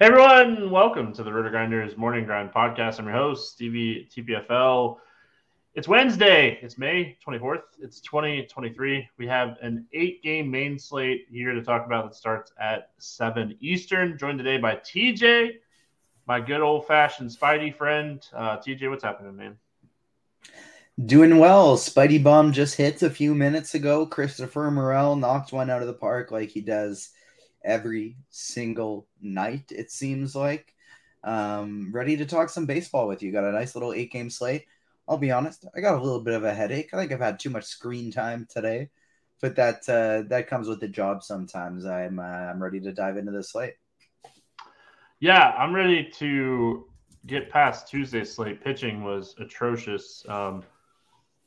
Hey everyone, welcome to the RotoGrinders Morning Grind Podcast. I'm your host, Stevie TPFL. It's Wednesday. It's May 24th. It's 2023. We have an eight game main slate here to talk about that starts at 7 Eastern. Joined today by TJ, my good old fashioned Spidey friend. Uh, TJ, what's happening, man? Doing well. Spidey Bomb just hit a few minutes ago. Christopher Morel knocked one out of the park like he does every single night, it seems like. Um, ready to talk some baseball with you. Got a nice little eight game slate. I'll be honest, I got a little bit of a headache. I think I've had too much screen time today, but that uh, that comes with the job sometimes. I'm uh, I'm ready to dive into the slate. Yeah, I'm ready to get past Tuesday's slate. Pitching was atrocious. Um,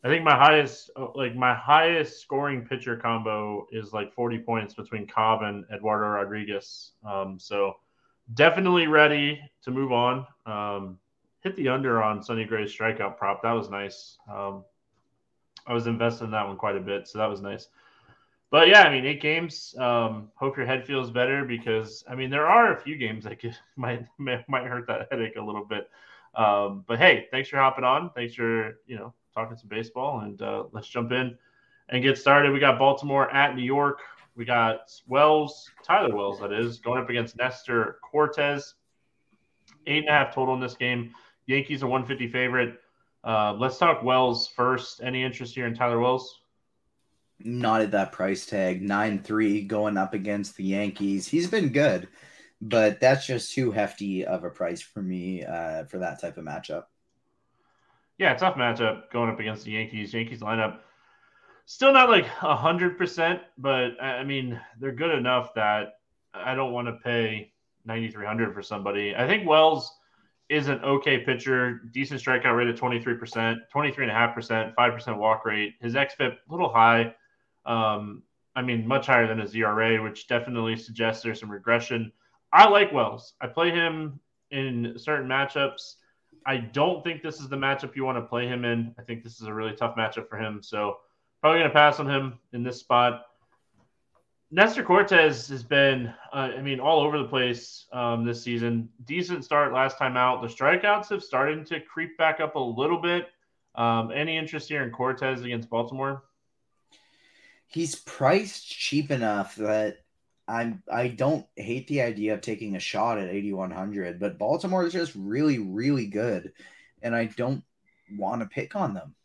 I think my highest, like my highest scoring pitcher combo is like 40 points between Cobb and Eduardo Rodriguez. Um, so definitely ready to move on. Um, hit the under on Sonny Gray's strikeout prop. That was nice. Um, I was invested in that one quite a bit, so that was nice. But yeah, I mean, eight games. Um, hope your head feels better because I mean there are a few games that could, might might hurt that headache a little bit. Um, but hey, thanks for hopping on. Thanks for you know talking some baseball, and uh, let's jump in and get started. We got Baltimore at New York. We got Wells, Tyler Wells, that is, going up against Nestor Cortes. Eight and a half total in this game. Yankees a 150 favorite. Uh, let's talk Wells first. Any interest here in Tyler Wells? Not at that price tag. 9 3 going up against the Yankees. He's been good, but that's just too hefty of a price for me uh, for that type of matchup yeah, tough matchup going up against the Yankees. Yankees lineup still not like a hundred percent, but I mean they're good enough that I don't want to pay ninety three hundred for somebody. I think Wells is an okay pitcher, decent strikeout rate of 23%, 23.5%, 5% walk rate. His XFIP a little high. Um, I mean, much higher than his ERA, which definitely suggests there's some regression. I like Wells. I play him in certain matchups. I don't think this is the matchup you want to play him in. I think this is a really tough matchup for him. So probably going to pass on him in this spot. Nestor Cortes has been, uh, I mean, all over the place um, this season. Decent start last time out. The strikeouts have started to creep back up a little bit. Um, any interest here in Cortes against Baltimore? He's priced cheap enough that I'm I don't hate the idea of taking a shot at 8100, but Baltimore is just really really good and I don't want to pick on them.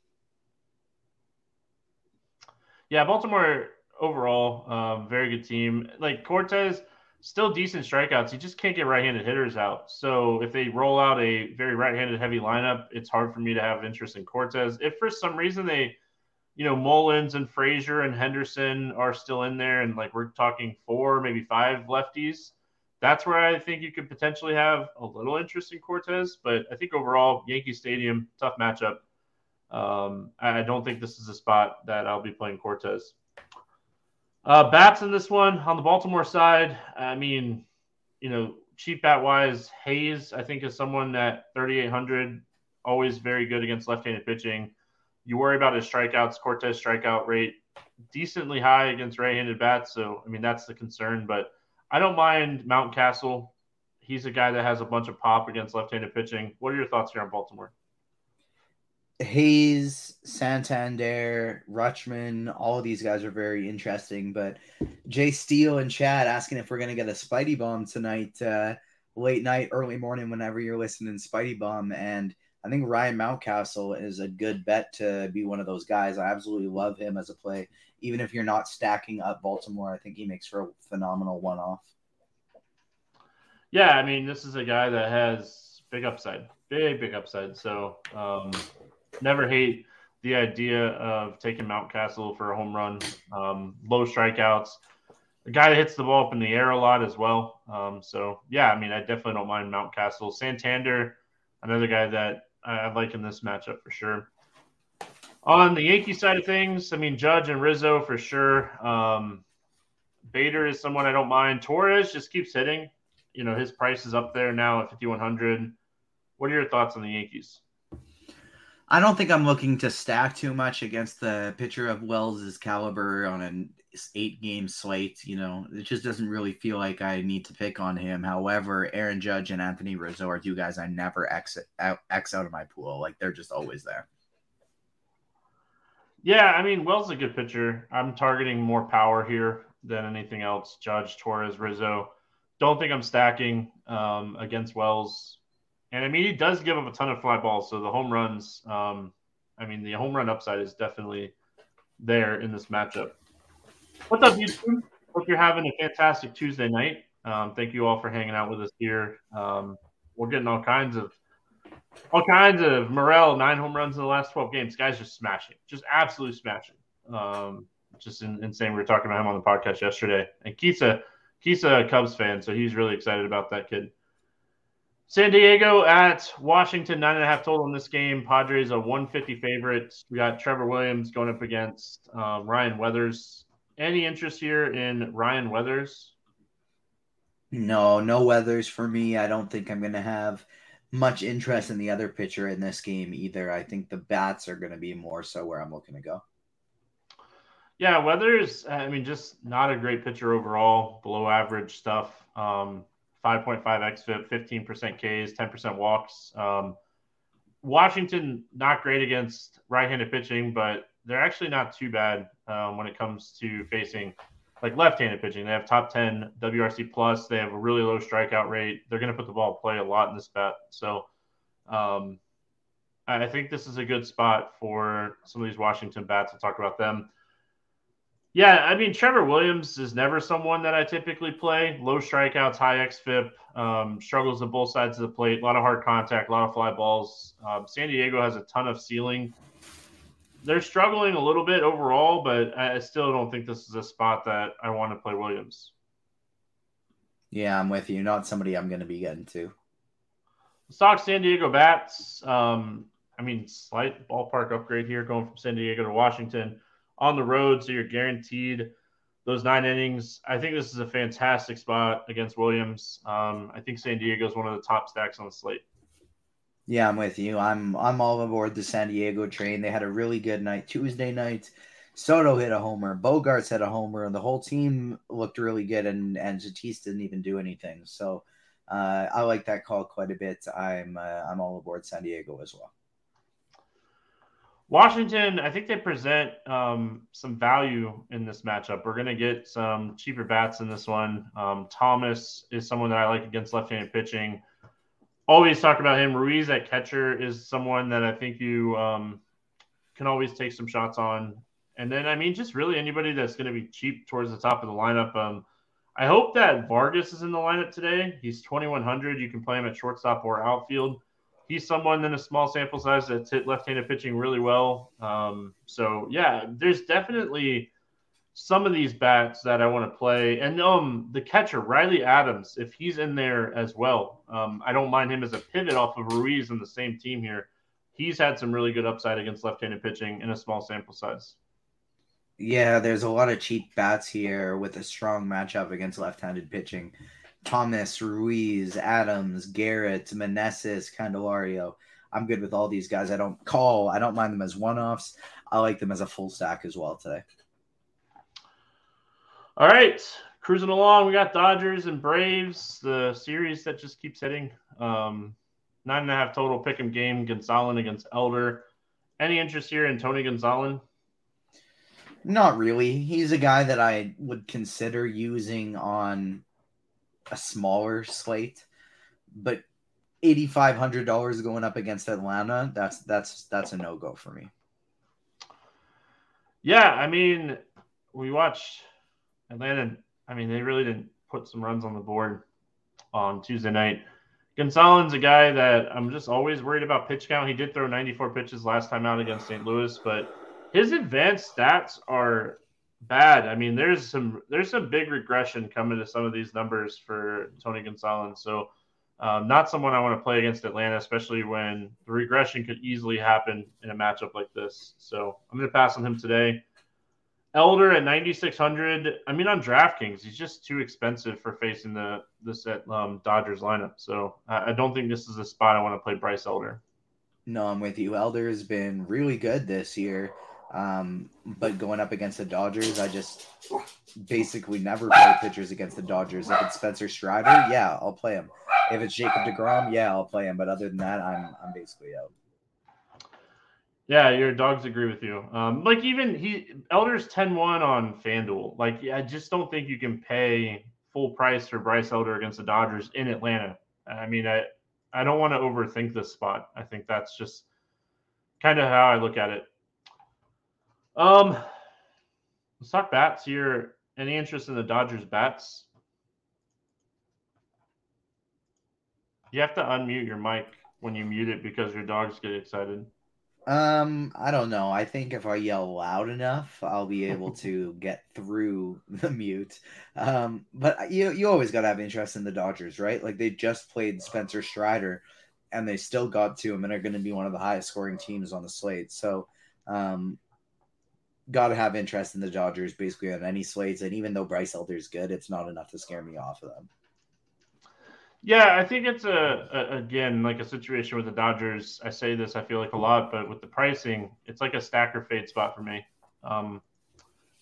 Yeah, Baltimore overall, um, very good team. Like Cortes, still decent strikeouts. He just can't get right-handed hitters out. So if they roll out a very right-handed heavy lineup, it's hard for me to have interest in Cortes. If for some reason they, you know, Mullins and Frazier and Henderson are still in there, and like we're talking four, maybe five lefties, that's where I think you could potentially have a little interest in Cortes, But I think overall, Yankee Stadium, tough matchup. Um, I don't think this is a spot that I'll be playing Cortes. Uh, bats in this one on the Baltimore side. I mean, you know, cheap bat wise, Hayes I think is someone that 3,800, always very good against left-handed pitching. You worry about his strikeouts, Cortes strikeout rate decently high against right-handed bats. So I mean that's the concern, but I don't mind Mountcastle. He's a guy that has a bunch of pop against left-handed pitching. What are your thoughts here on Baltimore? Hayes, Santander, Rutschman, all of these guys are very interesting. But Jay Steele and Chad asking if we're going to get a Spidey Bomb tonight, uh, late night, early morning, whenever you're listening Spidey Bomb. And I think Ryan Mountcastle is a good bet to be one of those guys. I absolutely love him as a play. Even if you're not stacking up Baltimore, I think he makes for a phenomenal one off. Yeah, I mean, this is a guy that has big upside, big, big upside. So, um, never hate the idea of taking Mountcastle for a home run. Um, low strikeouts. The guy that hits the ball up in the air a lot as well. Um, so yeah, I mean, I definitely don't mind Mountcastle. Santander, another guy that I, like in this matchup for sure. On the Yankee side of things, I mean, Judge and Rizzo for sure. Um, Bader is someone I don't mind. Torres just keeps hitting. You know, his price is up there now at 5,100. What are your thoughts on the Yankees? I don't think I'm looking to stack too much against the pitcher of Wells's caliber on an eight game slate. You know, it just doesn't really feel like I need to pick on him. However, Aaron Judge and Anthony Rizzo are two guys I never exit out, X out of my pool. Like they're just always there. Yeah, I mean, Wells is a good pitcher. I'm targeting more power here than anything else. Judge, Torres, Rizzo. Don't think I'm stacking um, against Wells. And I mean, he does give up a ton of fly balls. So the home runs, um, I mean, the home run upside is definitely there in this matchup. What's up, YouTube? Hope you're having a fantastic Tuesday night. Um, thank you all for hanging out with us here. Um, we're getting all kinds of all kinds of Morel nine home runs in the last 12 games. Guys just smashing, just absolutely smashing. Um, just in, insane. We were talking about him on the podcast yesterday, and Keith's a Keith's a Cubs fan, so he's really excited about that kid. San Diego at Washington, nine and a half total in this game. Padres a 150 favorite. We got Trevor Williams going up against um, Ryan Weathers. Any interest here in Ryan Weathers? No, no Weathers for me. I don't think I'm going to have much interest in the other pitcher in this game either. I think the bats are going to be more so where I'm looking to go. Yeah, Weathers, I mean, just not a great pitcher overall, below average stuff. Um, 5.5 xFIP, 15% Ks, 10% walks. Um, Washington not great against right-handed pitching, but they're actually not too bad um, when it comes to facing like left-handed pitching. They have top 10 WRC plus. They have a really low strikeout rate. They're going to put the ball play a lot in this bet. So um, I think this is a good spot for some of these Washington bats. We'll talk about them. Yeah, I mean Trevor Williams is never someone that I typically play. Low strikeouts, high xFIP, um, struggles on both sides of the plate, a lot of hard contact, a lot of fly balls. Um, San Diego has a ton of ceiling. They're struggling a little bit overall, but I still don't think this is a spot that I want to play Williams. Yeah, I'm with you. Not somebody I'm going to be getting to. Stock San Diego bats. Um, I mean, slight ballpark upgrade here going from San Diego to Washington on the road, so you're guaranteed those nine innings. I think this is a fantastic spot against Williams. Um, I think San Diego is one of the top stacks on the slate. Yeah, I'm with you. I'm I'm all aboard the San Diego train. They had a really good night Tuesday night. Soto hit a homer, Bogaerts hit a homer, and the whole team looked really good. And and Tatis didn't even do anything. So uh, I like that call quite a bit. I'm uh, I'm all aboard San Diego as well. Washington, I think they present um, some value in this matchup. We're going to get some cheaper bats in this one. Um, Thomas is someone that I like against left handed pitching. Always talk about him. Ruiz at catcher is someone that I think you um, can always take some shots on. And then, I mean, just really anybody that's going to be cheap towards the top of the lineup. Um, I hope that Vargas is in the lineup today. He's 2,100. You can play him at shortstop or outfield. He's someone in a small sample size that's hit left handed pitching really well. Um, so, yeah, there's definitely some of these bats that I want to play. And um, the catcher, Riley Adams, if he's in there as well, um, I don't mind him as a pivot off of Ruiz in the same team here. He's had some really good upside against left handed pitching in a small sample size. Yeah, there's a lot of cheap bats here with a strong matchup against left-handed pitching. Thomas, Ruiz, Adams, Garrett, Meneses, Candelario. I'm good with all these guys. I don't call. I don't mind them as one-offs. I like them as a full stack as well today. All right, cruising along. We got Dodgers and Braves, the series that just keeps hitting. Um, nine and a half total pick 'em game. Gonsolin against Elder. Any interest here in Tony Gonsolin? Not really. He's a guy that I would consider using on a smaller slate, but eighty five hundred dollars going up against Atlanta, that's that's that's a no go for me. Yeah, I mean, we watched Atlanta. I mean, they really didn't put some runs on the board on Tuesday night. Gonsolin, a guy that I'm just always worried about pitch count. He did throw 94 pitches last time out against St. Louis, but his advanced stats are bad. I mean, there's some there's some big regression coming to some of these numbers for Tony Gonsolin. So, um, not someone I want to play against Atlanta, especially when the regression could easily happen in a matchup like this. So, I'm going to pass on him today. Elder at 9600. I mean, on DraftKings, he's just too expensive for facing the this um, Dodgers lineup. So, I, I don't think this is a spot I want to play Bryce Elder. No, I'm with you. Elder has been really good this year. Um, but going up against the Dodgers, I just basically never play pitchers against the Dodgers. If it's Spencer Strider, yeah, I'll play him. If it's Jacob DeGrom, yeah, I'll play him. But other than that, I'm I'm basically out. Yeah, your dogs agree with you. Um, like even he Elder's 10-1 on FanDuel. Like, I just don't think you can pay full price for Bryce Elder against the Dodgers in Atlanta. I mean, I I don't want to overthink this spot. I think that's just kind of how I look at it. Um, let's talk bats here. Any interest in the Dodgers bats? You have to unmute your mic when you mute it because your dogs get excited. Um, I don't know. I think if I yell loud enough, I'll be able to get through the mute. Um, but you you always got to have interest in the Dodgers, right? Like they just played Spencer Strider, and they still got to him, and are going to be one of the highest scoring teams on the slate. So, um, got to have interest in the Dodgers basically on any slates. And even though Bryce Elder's good, it's not enough to scare me off of them. Yeah, I think it's a, a, again like a situation with the Dodgers. I say this, I feel like a lot, but with the pricing, it's like a stacker fade spot for me. Um,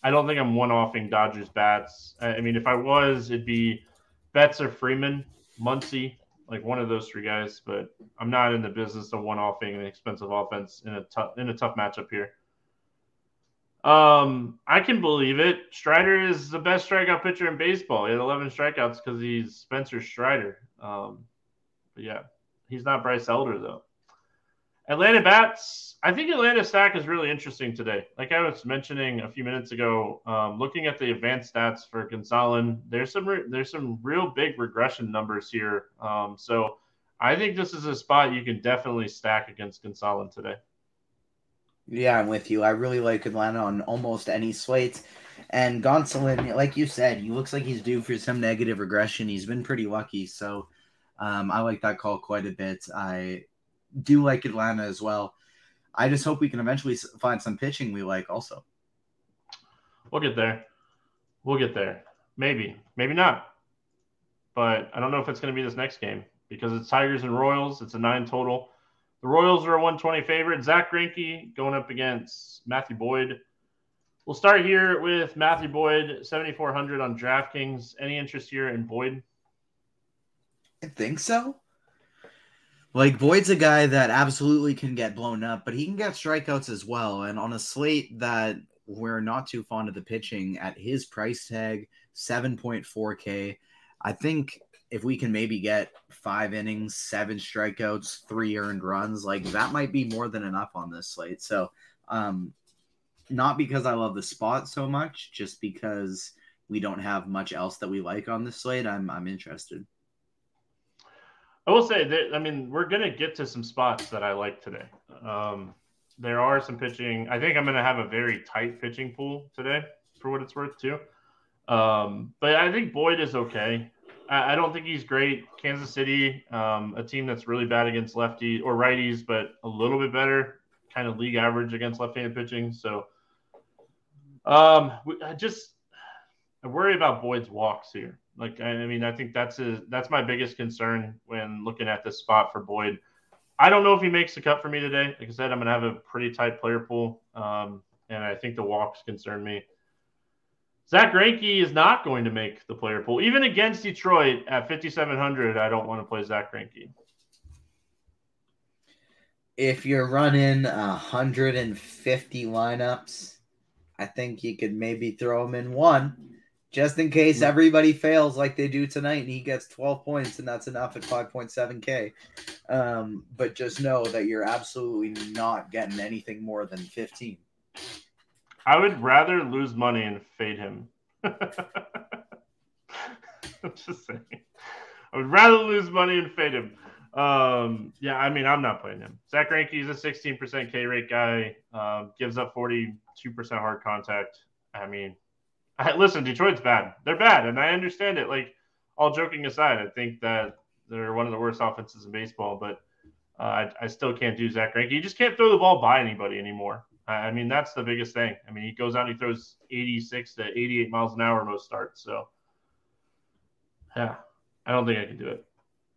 I don't think I'm one offing Dodgers bats. I, I, mean, if I was, it'd be Betts or Freeman, Muncy, like one of those three guys. But I'm not in the business of one offing an expensive offense in a tough in a tough matchup here. Um, I can believe it. Strider is the best strikeout pitcher in baseball. He had 11 strikeouts because he's Spencer Strider. Um, but yeah, he's not Bryce Elder though. Atlanta bats. I think Atlanta stack is really interesting today. Like I was mentioning a few minutes ago, um, looking at the advanced stats for Gonsolin, there's some re- there's some real big regression numbers here. Um, so I think this is a spot you can definitely stack against Gonsolin today. Yeah, I'm with you. I really like Atlanta on almost any slate. And Gonsolin, like you said, he looks like he's due for some negative regression. He's been pretty lucky. So um, I like that call quite a bit. I do like Atlanta as well. I just hope we can eventually find some pitching we like also. We'll get there. We'll get there. Maybe, maybe not. But I don't know if it's going to be this next game because it's Tigers and Royals. It's a nine total. The Royals are a 120 favorite. Zack Greinke going up against Matthew Boyd. We'll start here with Matthew Boyd, 7,400 on DraftKings. Any interest here in Boyd? I think so. Like Boyd's a guy that absolutely can get blown up, but he can get strikeouts as well. And on a slate that we're not too fond of the pitching at his price tag, 7.4K, I think if we can maybe get five innings, seven strikeouts, three earned runs, like that might be more than enough on this slate. So, um, Not because I love the spot so much, just because we don't have much else that we like on this slate. I'm I'm interested. I will say that I mean we're gonna get to some spots that I like today. Um, there are some pitching. I think I'm gonna have a very tight pitching pool today, for what it's worth too. Um, but I think Boyd is okay. I, don't think he's great. Kansas City, um, a team that's really bad against lefty or righties, but a little bit better, kind of league average against left-handed pitching. So, um, I just I worry about Boyd's walks here. Like, I mean, I think that's a, that's my biggest concern when looking at this spot for Boyd. I don't know if he makes the cut for me today. Like I said, I'm going to have a pretty tight player pool, um, and I think the walks concern me. Zack Greinke is not going to make the player pool, even against Detroit at 5,700. I don't want to play Zack Greinke. If you're running 150 lineups, I think you could maybe throw him in one just in case everybody fails like they do tonight and he gets 12 points and that's enough at 5.7k um, but just know that you're absolutely not getting anything more than 15 i would rather lose money and fade him i'm just saying i would rather lose money and fade him um, yeah i mean i'm not playing him Zack Greinke is a 16% k rate guy um, gives up 42% hard contact i mean I, listen, Detroit's bad. They're bad, and I understand it. Like, all joking aside, I think that they're one of the worst offenses in baseball, but uh, I, I, still can't do Zack Greinke. You just can't throw the ball by anybody anymore. I, mean, that's the biggest thing. I mean, he goes out and he throws 86 to 88 miles an hour most starts. So, yeah, I don't think I can do it.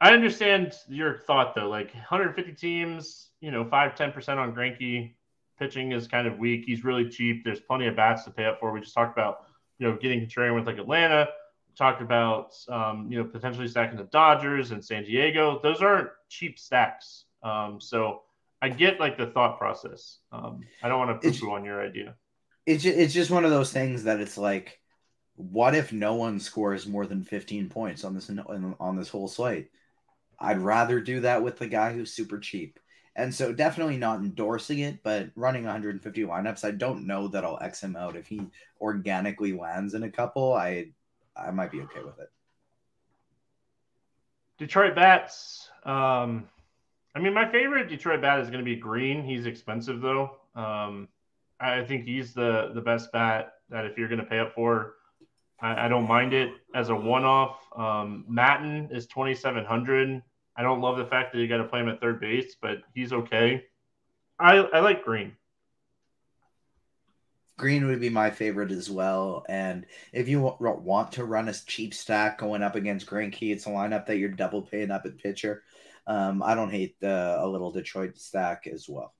I understand your thought, though. Like 150 teams, you know, 5 10% on Greinke. Pitching is kind of weak. He's really cheap. There's plenty of bats to pay up for. We just talked about you know, getting contrarian with like Atlanta. We talked about, um, you know, potentially stacking the Dodgers and San Diego. Those aren't cheap stacks. Um, so I get like the thought process. Um, I don't want to poo on your idea. It's just, it's just one of those things that it's like, what if no one scores more than 15 points on this on this whole slate? I'd rather do that with the guy who's super cheap. And so definitely not endorsing it, but running 150 lineups, I don't know that I'll X him out. If he organically lands in a couple, I I might be okay with it. Detroit bats. Um, I mean, my favorite Detroit bat is going to be Green. He's expensive though. Um, I think he's the the best bat that if you're going to pay up for, I, I don't mind it as a one off. Um, Maton is 2,700. I don't love the fact that you got to play him at third base, but he's okay. I I like Green. Green would be my favorite as well. And if you want to run a cheap stack going up against Greinke, it's a lineup that you're double paying up at pitcher. Um, I don't hate a little Detroit stack as well.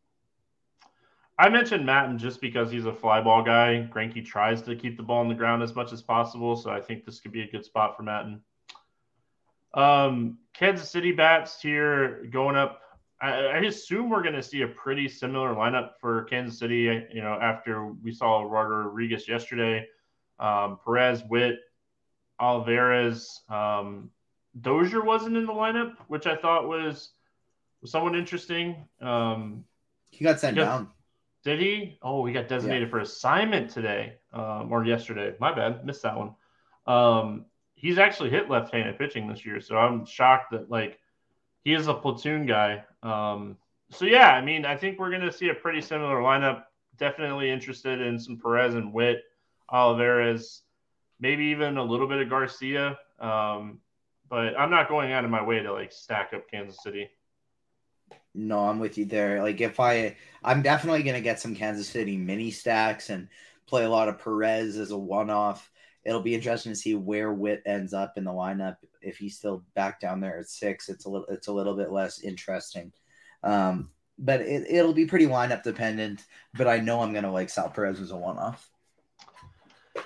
I mentioned Maton just because he's a fly ball guy. Greinke tries to keep the ball on the ground as much as possible, so I think this could be a good spot for Maton. Um, Kansas City bats here going up. I, I assume we're going to see a pretty similar lineup for Kansas City. You know, after we saw Rodriguez yesterday, um, Perez, Witt, Alvarez, um, Dozier wasn't in the lineup, which I thought was was somewhat interesting. Um, he got sent down. Did he? Oh, he got designated yeah. for assignment today um, or yesterday. My bad, missed that one. Um, he's actually hit left-handed pitching this year, so I'm shocked that like he is a platoon guy. Um, so yeah, I mean, I think we're going to see a pretty similar lineup. Definitely interested in some Perez and Witt, Olivares, maybe even a little bit of Garcia. Um, but I'm not going out of my way to like stack up Kansas City. No, I'm with you there. Like if I, I'm definitely going to get some Kansas City mini stacks and play a lot of Perez as a one-off it'll be interesting to see where Witt ends up in the lineup. If he's still back down there at six, it's a little it's a little bit less interesting. Um, but it, it'll be pretty lineup dependent. But I know I'm gonna like Sal Perez as a one off.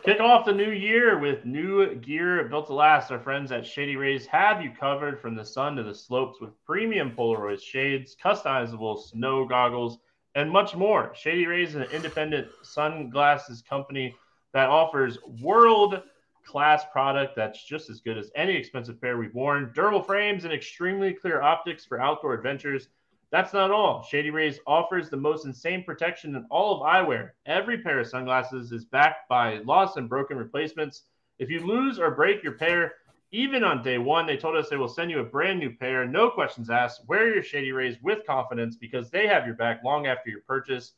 Kick off the new year with new gear built to last. Our friends at Shady Rays have you covered from the sun to the slopes with premium Polaroid shades, customizable snow goggles, and much more. Shady Rays is an independent sunglasses company that offers world class product that's just as good as any expensive pair we've worn. Durable frames and extremely clear optics for outdoor adventures. That's not all. Shady Rays offers the most insane protection in all of eyewear. Every pair of sunglasses is backed by lost and broken replacements. If you lose or break your pair, even on day one, they told us they will send you a brand new pair. No questions asked. Wear your Shady Rays with confidence because they have your back long after your purchase.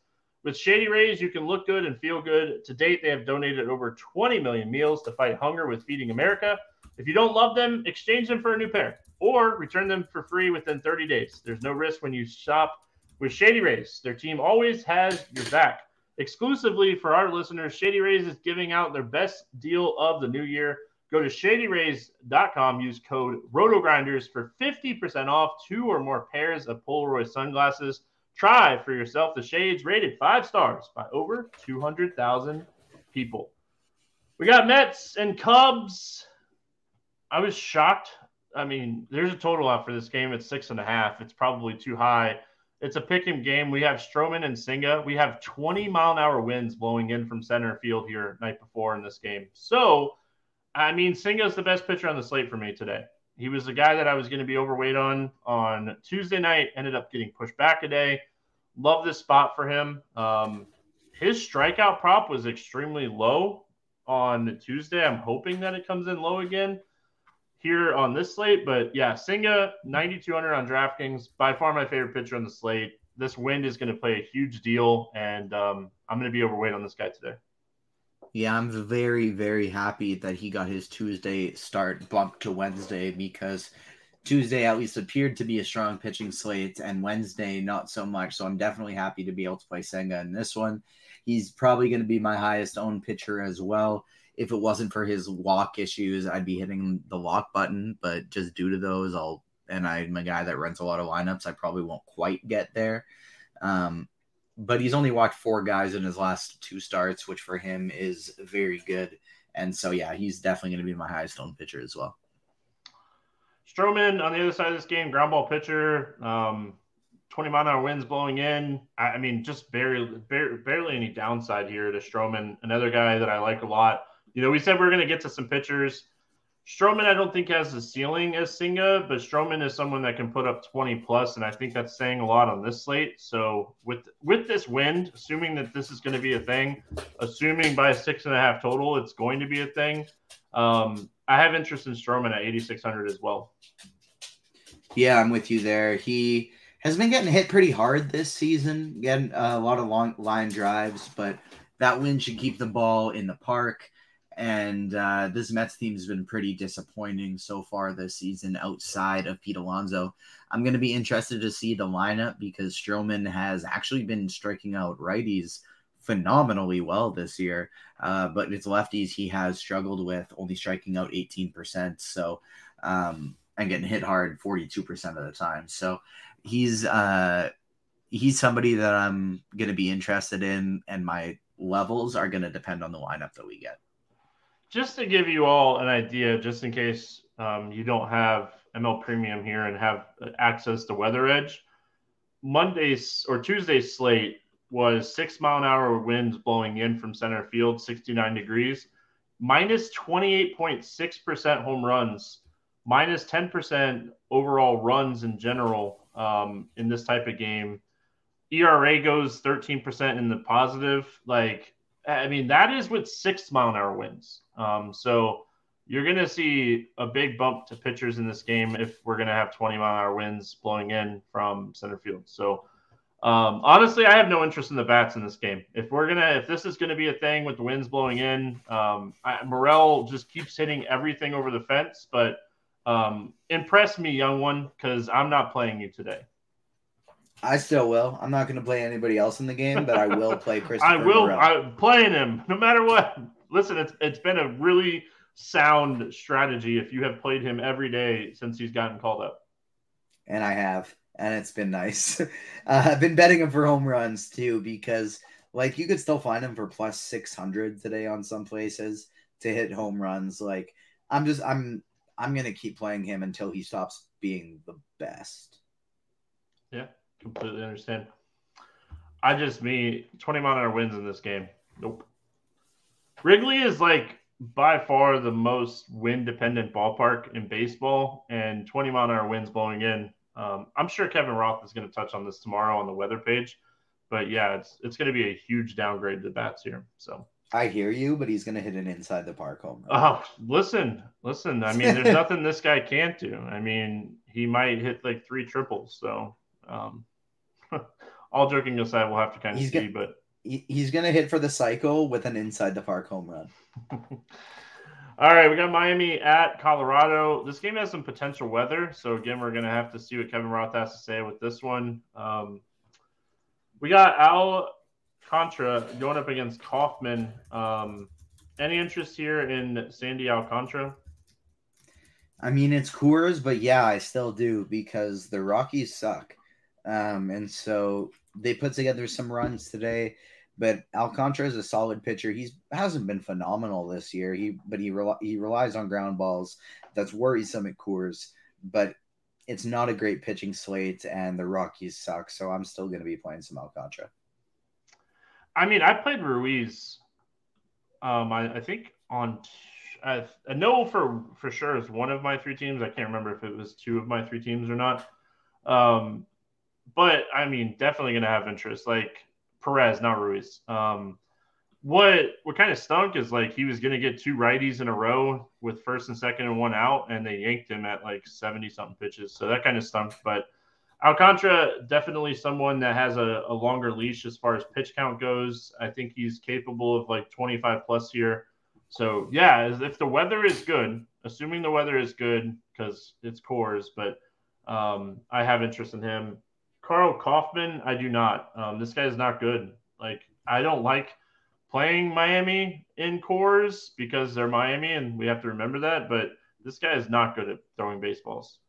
With Shady Rays, you can look good and feel good. To date, they have donated over 20 million meals to fight hunger with Feeding America. If you don't love them, exchange them for a new pair or return them for free within 30 days. There's no risk when you shop with Shady Rays. Their team always has your back. Exclusively for our listeners, Shady Rays is giving out their best deal of the new year. Go to shadyrays.com, use code RotoGrinders for 50% off two or more pairs of Polaroid sunglasses. Try for yourself the shades rated five stars by over 200,000 people. We got Mets and Cubs. I was shocked I mean, there's a total out for this game. It's six and a half. It's probably too high. It's a pick 'em game. We have Stroman and Senga. We have 20 mile an hour winds blowing in from center field here night before in this game. So, I mean, Senga's the best pitcher on the slate for me today. He was the guy that I was going to be overweight on on Tuesday night. Ended up getting pushed back a day. Love this spot for him. Um, his strikeout prop was extremely low on Tuesday. I'm hoping that it comes in low again here on this slate. But yeah, Senga, 9,200 on DraftKings, by far my favorite pitcher on the slate. This wind is going to play a huge deal, and um, I'm going to be overweight on this guy today. Yeah, I'm very, very happy that he got his Tuesday start bumped to Wednesday because Tuesday at least appeared to be a strong pitching slate, and Wednesday not so much. So I'm definitely happy to be able to play Senga in this one. He's probably going to be my highest owned pitcher as well if it wasn't for his walk issues, I'd be hitting the lock button. But just due to those, I'll and I'm a guy that runs a lot of lineups. I probably won't quite get there. Um, but he's only walked four guys in his last two starts, which for him is very good. And so, yeah, he's definitely going to be my highest owned pitcher as well. Stroman on the other side of this game, ground ball pitcher, um, 20 mile an hour winds blowing in. I, mean, just barely, barely, barely any downside here to Stroman. Another guy that I like a lot you know, we said we are going to get to some pitchers. Stroman, I don't think has the ceiling as Senga, but Stroman is someone that can put up 20 plus, and I think that's saying a lot on this slate. So with with this wind, assuming that this is going to be a thing, assuming by six and a half total, it's going to be a thing. Um, I have interest in Stroman at 8600 as well. Yeah, I'm with you there. He has been getting hit pretty hard this season, getting a lot of long line drives, but that wind should keep the ball in the park. And uh, this Mets team has been pretty disappointing so far this season outside of Pete Alonso. I'm going to be interested to see the lineup because Stroman has actually been striking out righties phenomenally well this year. Uh, but it's lefties he has struggled with, only striking out 18%. So, um, and getting hit hard 42% of the time. So he's, uh, he's somebody that I'm going to be interested in, and my levels are going to depend on the lineup that we get just to give you all an idea, just in case um, you don't have ML Premium here and have access to Weather Edge, Monday's or Tuesday's slate was six mile an hour winds blowing in from center field, 69 degrees, minus 28.6% home runs, minus 10% overall runs in general um, in this type of game. ERA goes 13% in the positive. Like, I mean, that is with six mile an hour winds. Um, so you're going to see a big bump to pitchers in this game if we're going to have 20 mile hour winds blowing in from center field. So um, honestly, I have no interest in the bats in this game. If we're gonna, if this is going to be a thing with the winds blowing in, um, I, Morel just keeps hitting everything over the fence. But um, impress me, young one, because I'm not playing you today. I still will. I'm not going to play anybody else in the game, but I will play Christopher. I will. I'm playing him no matter what. Listen, it's it's been a really sound strategy if you have played him every day since he's gotten called up. And I have, and it's been nice. uh, I've been betting him for home runs too because, like, you could still find him for plus six hundred today on some places to hit home runs. Like, I'm just I'm I'm gonna keep playing him until he stops being the best. Yeah, completely understand. I just me 20 mile an hour wins in this game. Nope. Wrigley is like by far the most wind dependent ballpark in baseball, and 20 mile an hour winds blowing in Um, I'm sure Kevin Roth is going to touch on this tomorrow on the weather page, but yeah, it's it's going to be a huge downgrade to the bats here. So I hear you, but he's going to hit an inside the park home. Run. Oh, listen, listen. I mean, there's nothing this guy can't do. I mean, he might hit like three triples. So, um, all joking aside, we'll have to kind of he's see. Gonna, but he's going to hit for the cycle with an inside the park home run. All right, we got Miami at Colorado. This game has some potential weather, so again, we're going to have to see what Kevin Roth has to say with this one. Um, we got Al Contra going up against Kauffmann. Um, any interest here in Sandy Alcantara? I mean, it's Coors, but yeah, I still do because the Rockies suck. Um, and so they put together some runs today. But Alcantara is a solid pitcher. He's hasn't been phenomenal this year. He but he rel- he relies on ground balls. That's worrisome at Coors. But it's not a great pitching slate, and the Rockies suck. So I'm still going to be playing some Alcantara. I mean, I played Ruiz. Um, I, I think on I, I know for for sure is one of my three teams. I can't remember if it was two of my three teams or not. Um, but I mean, definitely going to have interest. Like Perez, not Ruiz. Um, what what kind of stunk is like he was going to get two righties in a row with first and second and one out, and they yanked him at like seventy something pitches. So that kind of stunk. But Alcantara definitely someone that has a, a longer leash as far as pitch count goes. I think he's capable of like twenty five plus here. So yeah, if the weather is good, assuming the weather is good because it's Coors, but um, I have interest in him. Karl Kauffmann, I do not. Um, this guy is not good. Like I don't like playing Miami in Coors because they're Miami, and we have to remember that. But this guy is not good at throwing baseballs.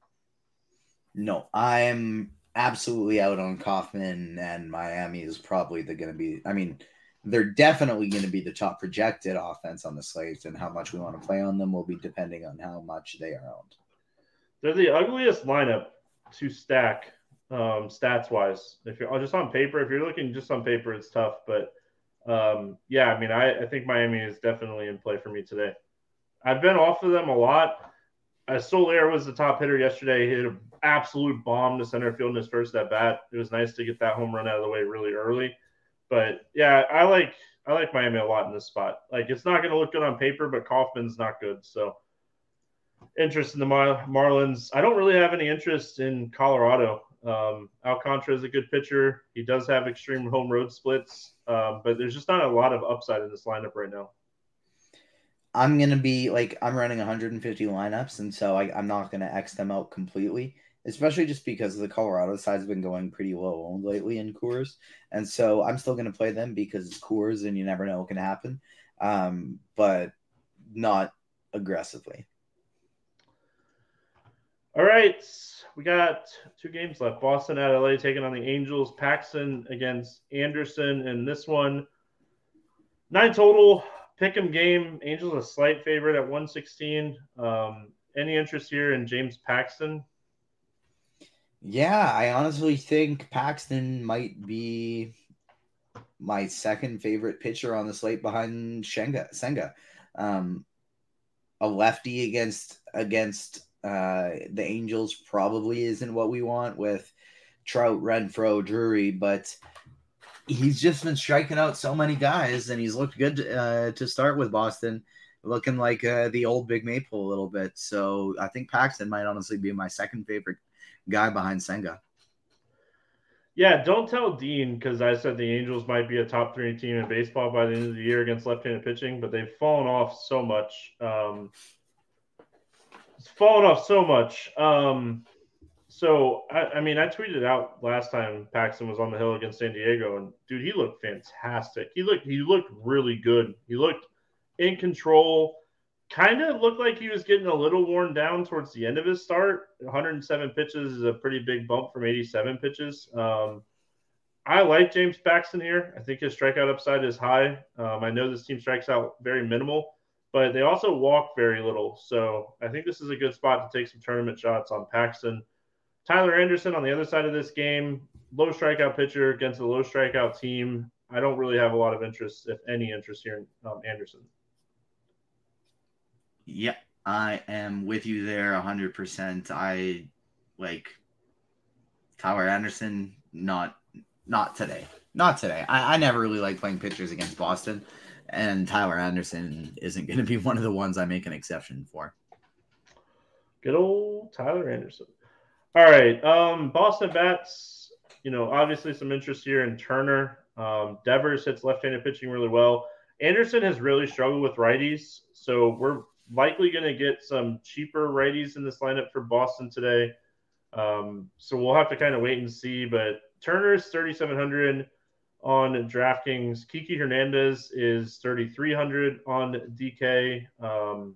No, I'm absolutely out on Kauffmann, and Miami is probably the going to be. I mean, they're definitely going to be the top projected offense on the slate, and how much we want to play on them will be depending on how much they are owned. They're the ugliest lineup to stack um, stats wise. If you're just on paper, if you're looking just on paper, it's tough. But um, yeah, I mean, I, I think Miami is definitely in play for me today. I've been off of them a lot. Uh, Soler was the top hitter yesterday. He hit an absolute bomb to center field in his first at bat. It was nice to get that home run out of the way really early. But yeah, I like I like Miami a lot in this spot. Like it's not going to look good on paper, but Kauffmann's not good. So interest in the Mar- Marlins. I don't really have any interest in Colorado. Um, Alcantara is a good pitcher. He does have extreme home road splits, um, but there's just not a lot of upside in this lineup right now. I'm gonna be like I'm running 150 lineups, and so I, am not gonna X them out completely, especially just because the Colorado side's been going pretty low owned lately in Coors, and so I'm still gonna play them because it's Coors, and you never know what can happen, um, but not aggressively. All right, we got two games left. Boston at LA taking on the Angels. Paxton against Anderson in this one. Nine total. Pick'em game. Angels a slight favorite at 116. Um, any interest here in James Paxton? Yeah, I honestly think Paxton might be my second favorite pitcher on the slate behind Shenga, Senga. Um, a lefty against against uh, the Angels probably isn't what we want with Trout, Renfroe, Drury, but he's just been striking out so many guys, and he's looked good uh, to start with Boston, looking like uh, the old Big Maple a little bit. So I think Paxton might honestly be my second favorite guy behind Senga. Yeah, don't tell Dean because I said the Angels might be a top three team in baseball by the end of the year against left-handed pitching, but they've fallen off so much. Um, fallen off so much. Um, so I, I, mean, I tweeted out last time Paxton was on the hill against San Diego, and dude, he looked fantastic. He looked he looked really good. He looked in control. Kind of looked like he was getting a little worn down towards the end of his start. 107 pitches is a pretty big bump from 87 pitches. Um, I like James Paxton here. I think his strikeout upside is high. Um, I know this team strikes out very minimal but they also walk very little. So I think this is a good spot to take some tournament shots on Paxton. Tyler Anderson on the other side of this game, low strikeout pitcher against a low strikeout team. I don't really have a lot of interest, if any interest here in um, Anderson. Yep, I am with you there 100%. I like Tyler Anderson, not not today. Not today. I, I never really like playing pitchers against Boston, and Tyler Anderson isn't going to be one of the ones I make an exception for. Good old Tyler Anderson. All right, um, Boston bats. You know, obviously some interest here in Turner. Um, Devers hits left-handed pitching really well. Anderson has really struggled with righties, so we're likely going to get some cheaper righties in this lineup for Boston today. Um, so we'll have to kind of wait and see. But Turner's 3,700 on DraftKings. Kiki Hernandez is 3,300 on DK. Um,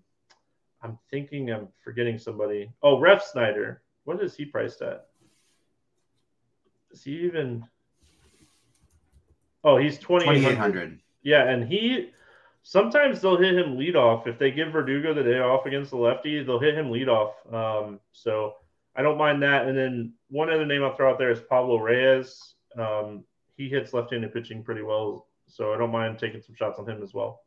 I'm thinking I'm forgetting somebody. Oh, Refsnyder. What is he priced at? Is he even? Oh, he's 2,800. Yeah, and he sometimes they'll hit him lead off. If they give Verdugo the day off against the lefty, they'll hit him lead off. Um, so I don't mind that. And then one other name I'll throw out there is Pablo Reyes. Um, he hits left-handed pitching pretty well, so I don't mind taking some shots on him as well.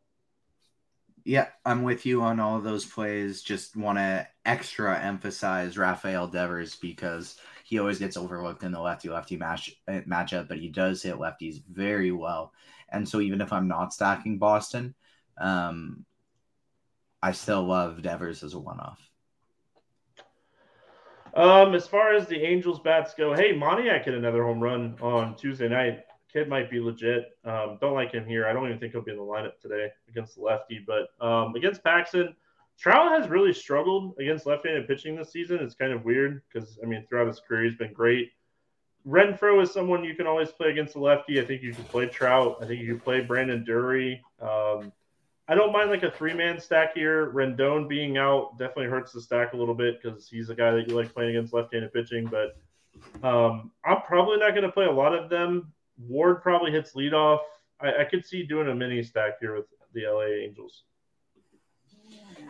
Yeah, I'm with you on all of those plays. Just want to extra emphasize Rafael Devers because he always gets overlooked in the lefty lefty match uh, matchup, but he does hit lefties very well. And so even if I'm not stacking Boston, um, I still love Devers as a one off. Um, as far as the Angels bats go, hey, Moniak hit another home run on Tuesday night. Kid might be legit. Um, don't like him here. I don't even think he'll be in the lineup today against the lefty. But um, against Paxton, Trout has really struggled against left-handed pitching this season. It's kind of weird because I mean throughout his career he's been great. Renfroe is someone you can always play against the lefty. I think you can play Trout. I think you can play Brandon Drury. Um, I don't mind like a three man stack here. Rendon being out definitely hurts the stack a little bit because he's a guy that you like playing against left handed pitching. But um, I'm probably not going to play a lot of them. Ward probably hits leadoff. I, I could see doing a mini stack here with the LA Angels.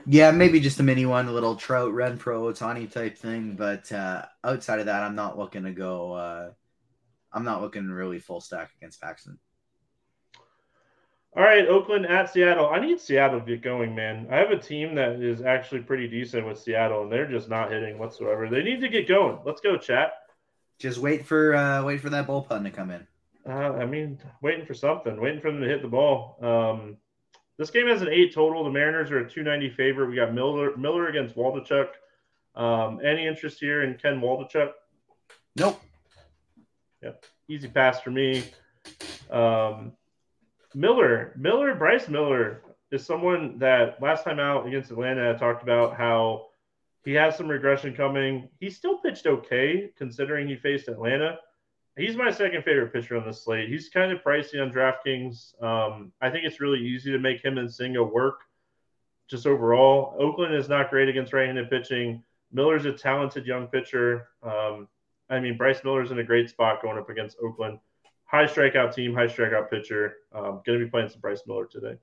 Yeah, maybe just a mini one, a little Trout, Renfroe, Ohtani type thing. But uh, outside of that, I'm not looking to go. Uh, I'm not looking really full stack against Paxton. All right, Oakland at Seattle. I need Seattle to get going, man. I have a team that is actually pretty decent with Seattle, and they're just not hitting whatsoever. They need to get going. Let's go, chat. Just wait for uh, wait for that bullpen to come in. Uh, I mean, waiting for something, waiting for them to hit the ball. Um, this game has an eight total. The Mariners are a 290 favorite. We got Miller Miller against Waldichuk. Um, any interest here in Ken Waldichuk? Nope. Yep. Easy pass for me. Um, Miller, Miller, Bryce Miller is someone that last time out against Atlanta I talked about how he has some regression coming. He still pitched okay considering he faced Atlanta. He's my second favorite pitcher on the slate. He's kind of pricey on DraftKings. Um, I think it's really easy to make him and Senga work. Just overall, Oakland is not great against right-handed pitching. Miller's a talented young pitcher. Um, I mean, Bryce Miller's in a great spot going up against Oakland high strikeout team, high strikeout pitcher. Um, going to be playing some Bryce Miller today.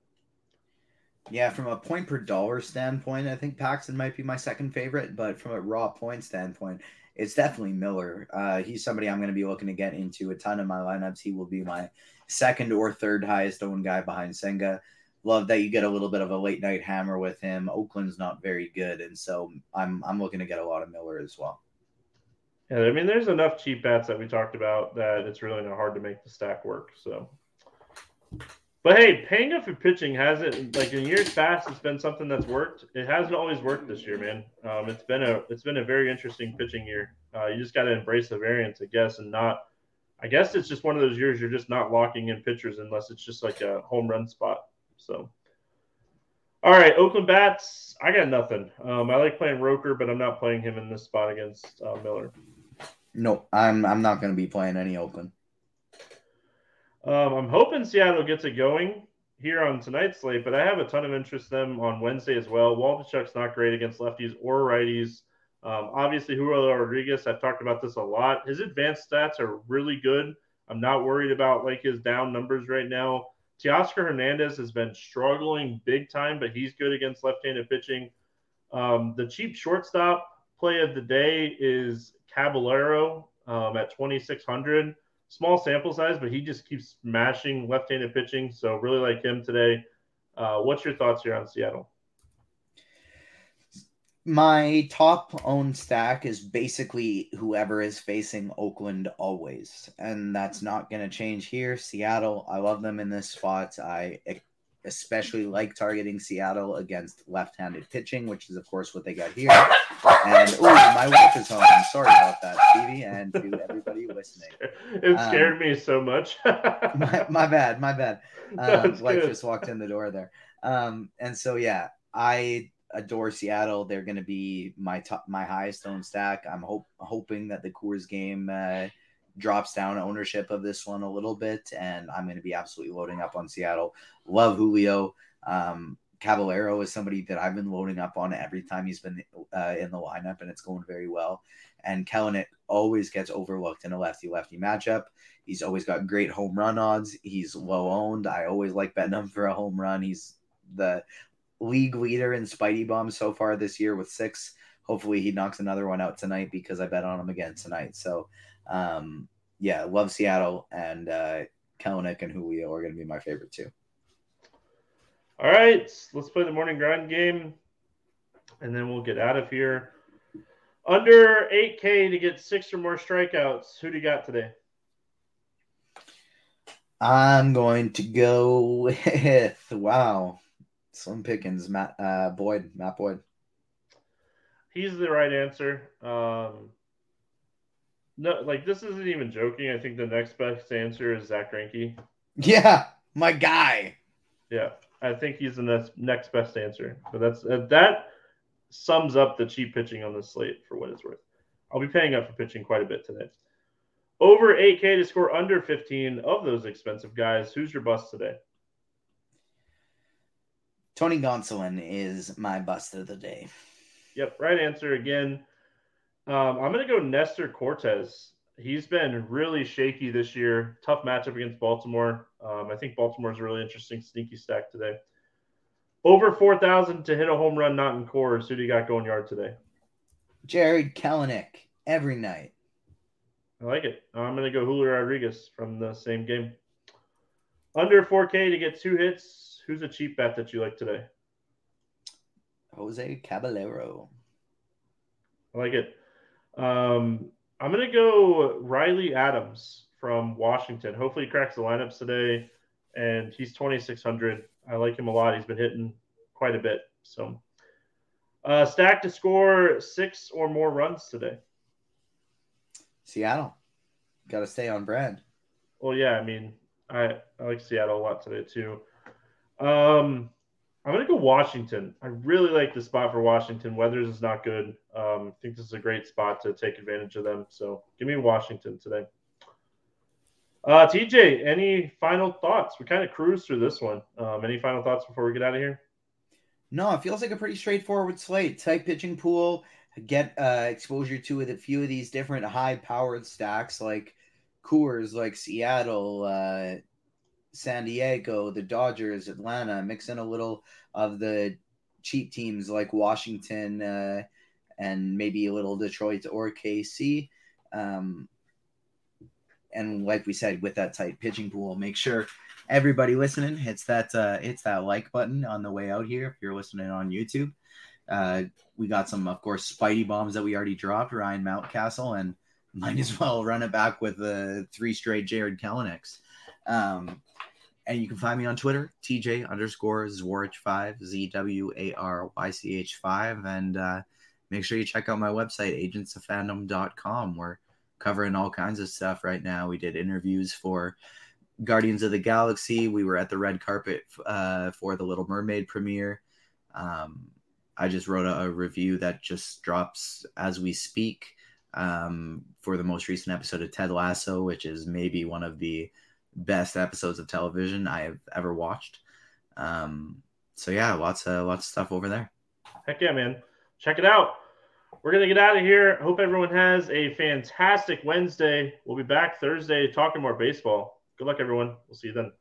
Yeah, from a point per dollar standpoint, I think Paxton might be my second favorite, but from a raw point standpoint, it's definitely Miller. Uh, he's somebody I'm going to be looking to get into a ton of my lineups. He will be my second or third highest owned guy behind Senga. Love that you get a little bit of a late night hammer with him. Oakland's not very good, and so I'm I'm looking to get a lot of Miller as well. Yeah, I mean, there's enough cheap bats that we talked about that it's really not hard to make the stack work. So, but hey, paying up for pitching hasn't like in years past. It's been something that's worked. It hasn't always worked this year, man. Um, it's been a it's been a very interesting pitching year. Uh, you just got to embrace the variance, I guess, and not. I guess it's just one of those years you're just not locking in pitchers unless it's just like a home run spot. So, all right, Oakland bats. I got nothing. Um, I like playing Rooker, but I'm not playing him in this spot against uh, Miller. No, I'm I'm not going to be playing any Oakland. Um, I'm hoping Seattle gets it going here on tonight's slate, but I have a ton of interest in them on Wednesday as well. Waldichuk's not great against lefties or righties. Um, obviously, Julio Rodriguez, I've talked about this a lot. His advanced stats are really good. I'm not worried about like his down numbers right now. Teoscar Hernandez has been struggling big time, but he's good against left-handed pitching. Um, the cheap shortstop play of the day is Caballero um, at 2,600. Small sample size, but he just keeps smashing left handed pitching. So, really like him today. Uh, what's your thoughts here on Seattle? My top owned stack is basically whoever is facing Oakland always, and that's not going to change here. Seattle, I love them in this spot. I especially like targeting Seattle against left-handed pitching, which is of course what they got here. And oh, my wife is home. I'm sorry about that, Stevie, and to everybody listening. It scared um, me so much. my, my, bad, my bad. Um, wife just walked in the door there. Um, and so yeah, I adore Seattle. They're going to be my top, my highest owned stack. I'm hope hoping that the Coors game. Uh, drops down ownership of this one a little bit, and I'm going to be absolutely loading up on Seattle. Love Julio. Um, Caballero is somebody that I've been loading up on every time he's been uh, in the lineup, and it's going very well. And Kelenic always gets overlooked in a lefty lefty matchup. He's always got great home run odds. He's low owned. I always like betting him for a home run. He's the league leader in Spidey bombs so far this year with six. Hopefully, he knocks another one out tonight because I bet on him again tonight. So, um, yeah, love Seattle and uh, and Julio are going to be my favorite too. All right, let's play the morning grind game, and then we'll get out of here. Under 8K to get six or more strikeouts. Who do you got today? I'm going to go with wow, Slim Pickens, Matt uh, Boyd, Matt Boyd. He's the right answer. Um, no, like this isn't even joking. I think the next best answer is Zack Greinke. Yeah, my guy. Yeah, I think he's the next next best answer. But that's uh, that sums up the cheap pitching on the slate for what it's worth. I'll be paying up for pitching quite a bit today. Over 8K to score under 15 of those expensive guys. Who's your bust today? Tony Gonsolin is my bust of the day. Yep, right answer again. Um, I'm going to go Nestor Cortes. He's been really shaky this year. Tough matchup against Baltimore. Um, I think Baltimore's a really interesting sneaky stack today. Over 4,000 to hit a home run, not in Coors. Who do you got going yard today? Jared Kelenic every night. I like it. I'm going to go Julio Rodriguez from the same game. Under 4K to get two hits. Who's a cheap bet that you like today? Jose Caballero. I like it. Um, I'm going to go Riley Adams from Washington. Hopefully, he cracks the lineups today, and he's 2,600. I like him a lot. He's been hitting quite a bit. So, uh, stack to score six or more runs today. Seattle, got to stay on brand. Well, yeah, I mean, I, I like Seattle a lot today too. Um, I'm gonna go Washington. I really like the spot for Washington. Weathers is not good. Um, I think this is a great spot to take advantage of them. So give me Washington today. Uh, TJ, any final thoughts? We kind of cruised through this one. Um, any final thoughts before we get out of here? No, it feels like a pretty straightforward slate. Tight pitching pool. Get uh, exposure to with a few of these different high-powered stacks like Coors, like Seattle, uh, San Diego, the Dodgers, Atlanta, mix in a little of the cheap teams like Washington uh, and maybe a little Detroit or KC. Um, and like we said, with that tight pitching pool, make sure everybody listening hits that uh, hits that like button on the way out here. If you're listening on YouTube, uh, we got some, of course, Spidey bombs that we already dropped. Ryan Mountcastle, and might as well run it back with the three straight Jared Kelenics. Um, and you can find me on Twitter, TJ underscore Zwarych5, Z W A R Y C H 5. And uh, make sure you check out my website, agentsoffandom.com. We're covering all kinds of stuff right now. We did interviews for Guardians of the Galaxy. We were at the red carpet uh, for the Little Mermaid premiere. Um, I just wrote a, a, review that just drops as we speak um, for the most recent episode of Ted Lasso, which is maybe one of the best episodes of television I have ever watched. Um, so yeah, lots of lots of stuff over there. Heck yeah, man! Check it out. We're gonna get out of here. Hope everyone has a fantastic Wednesday. We'll be back Thursday talking more baseball. Good luck, everyone. We'll see you then.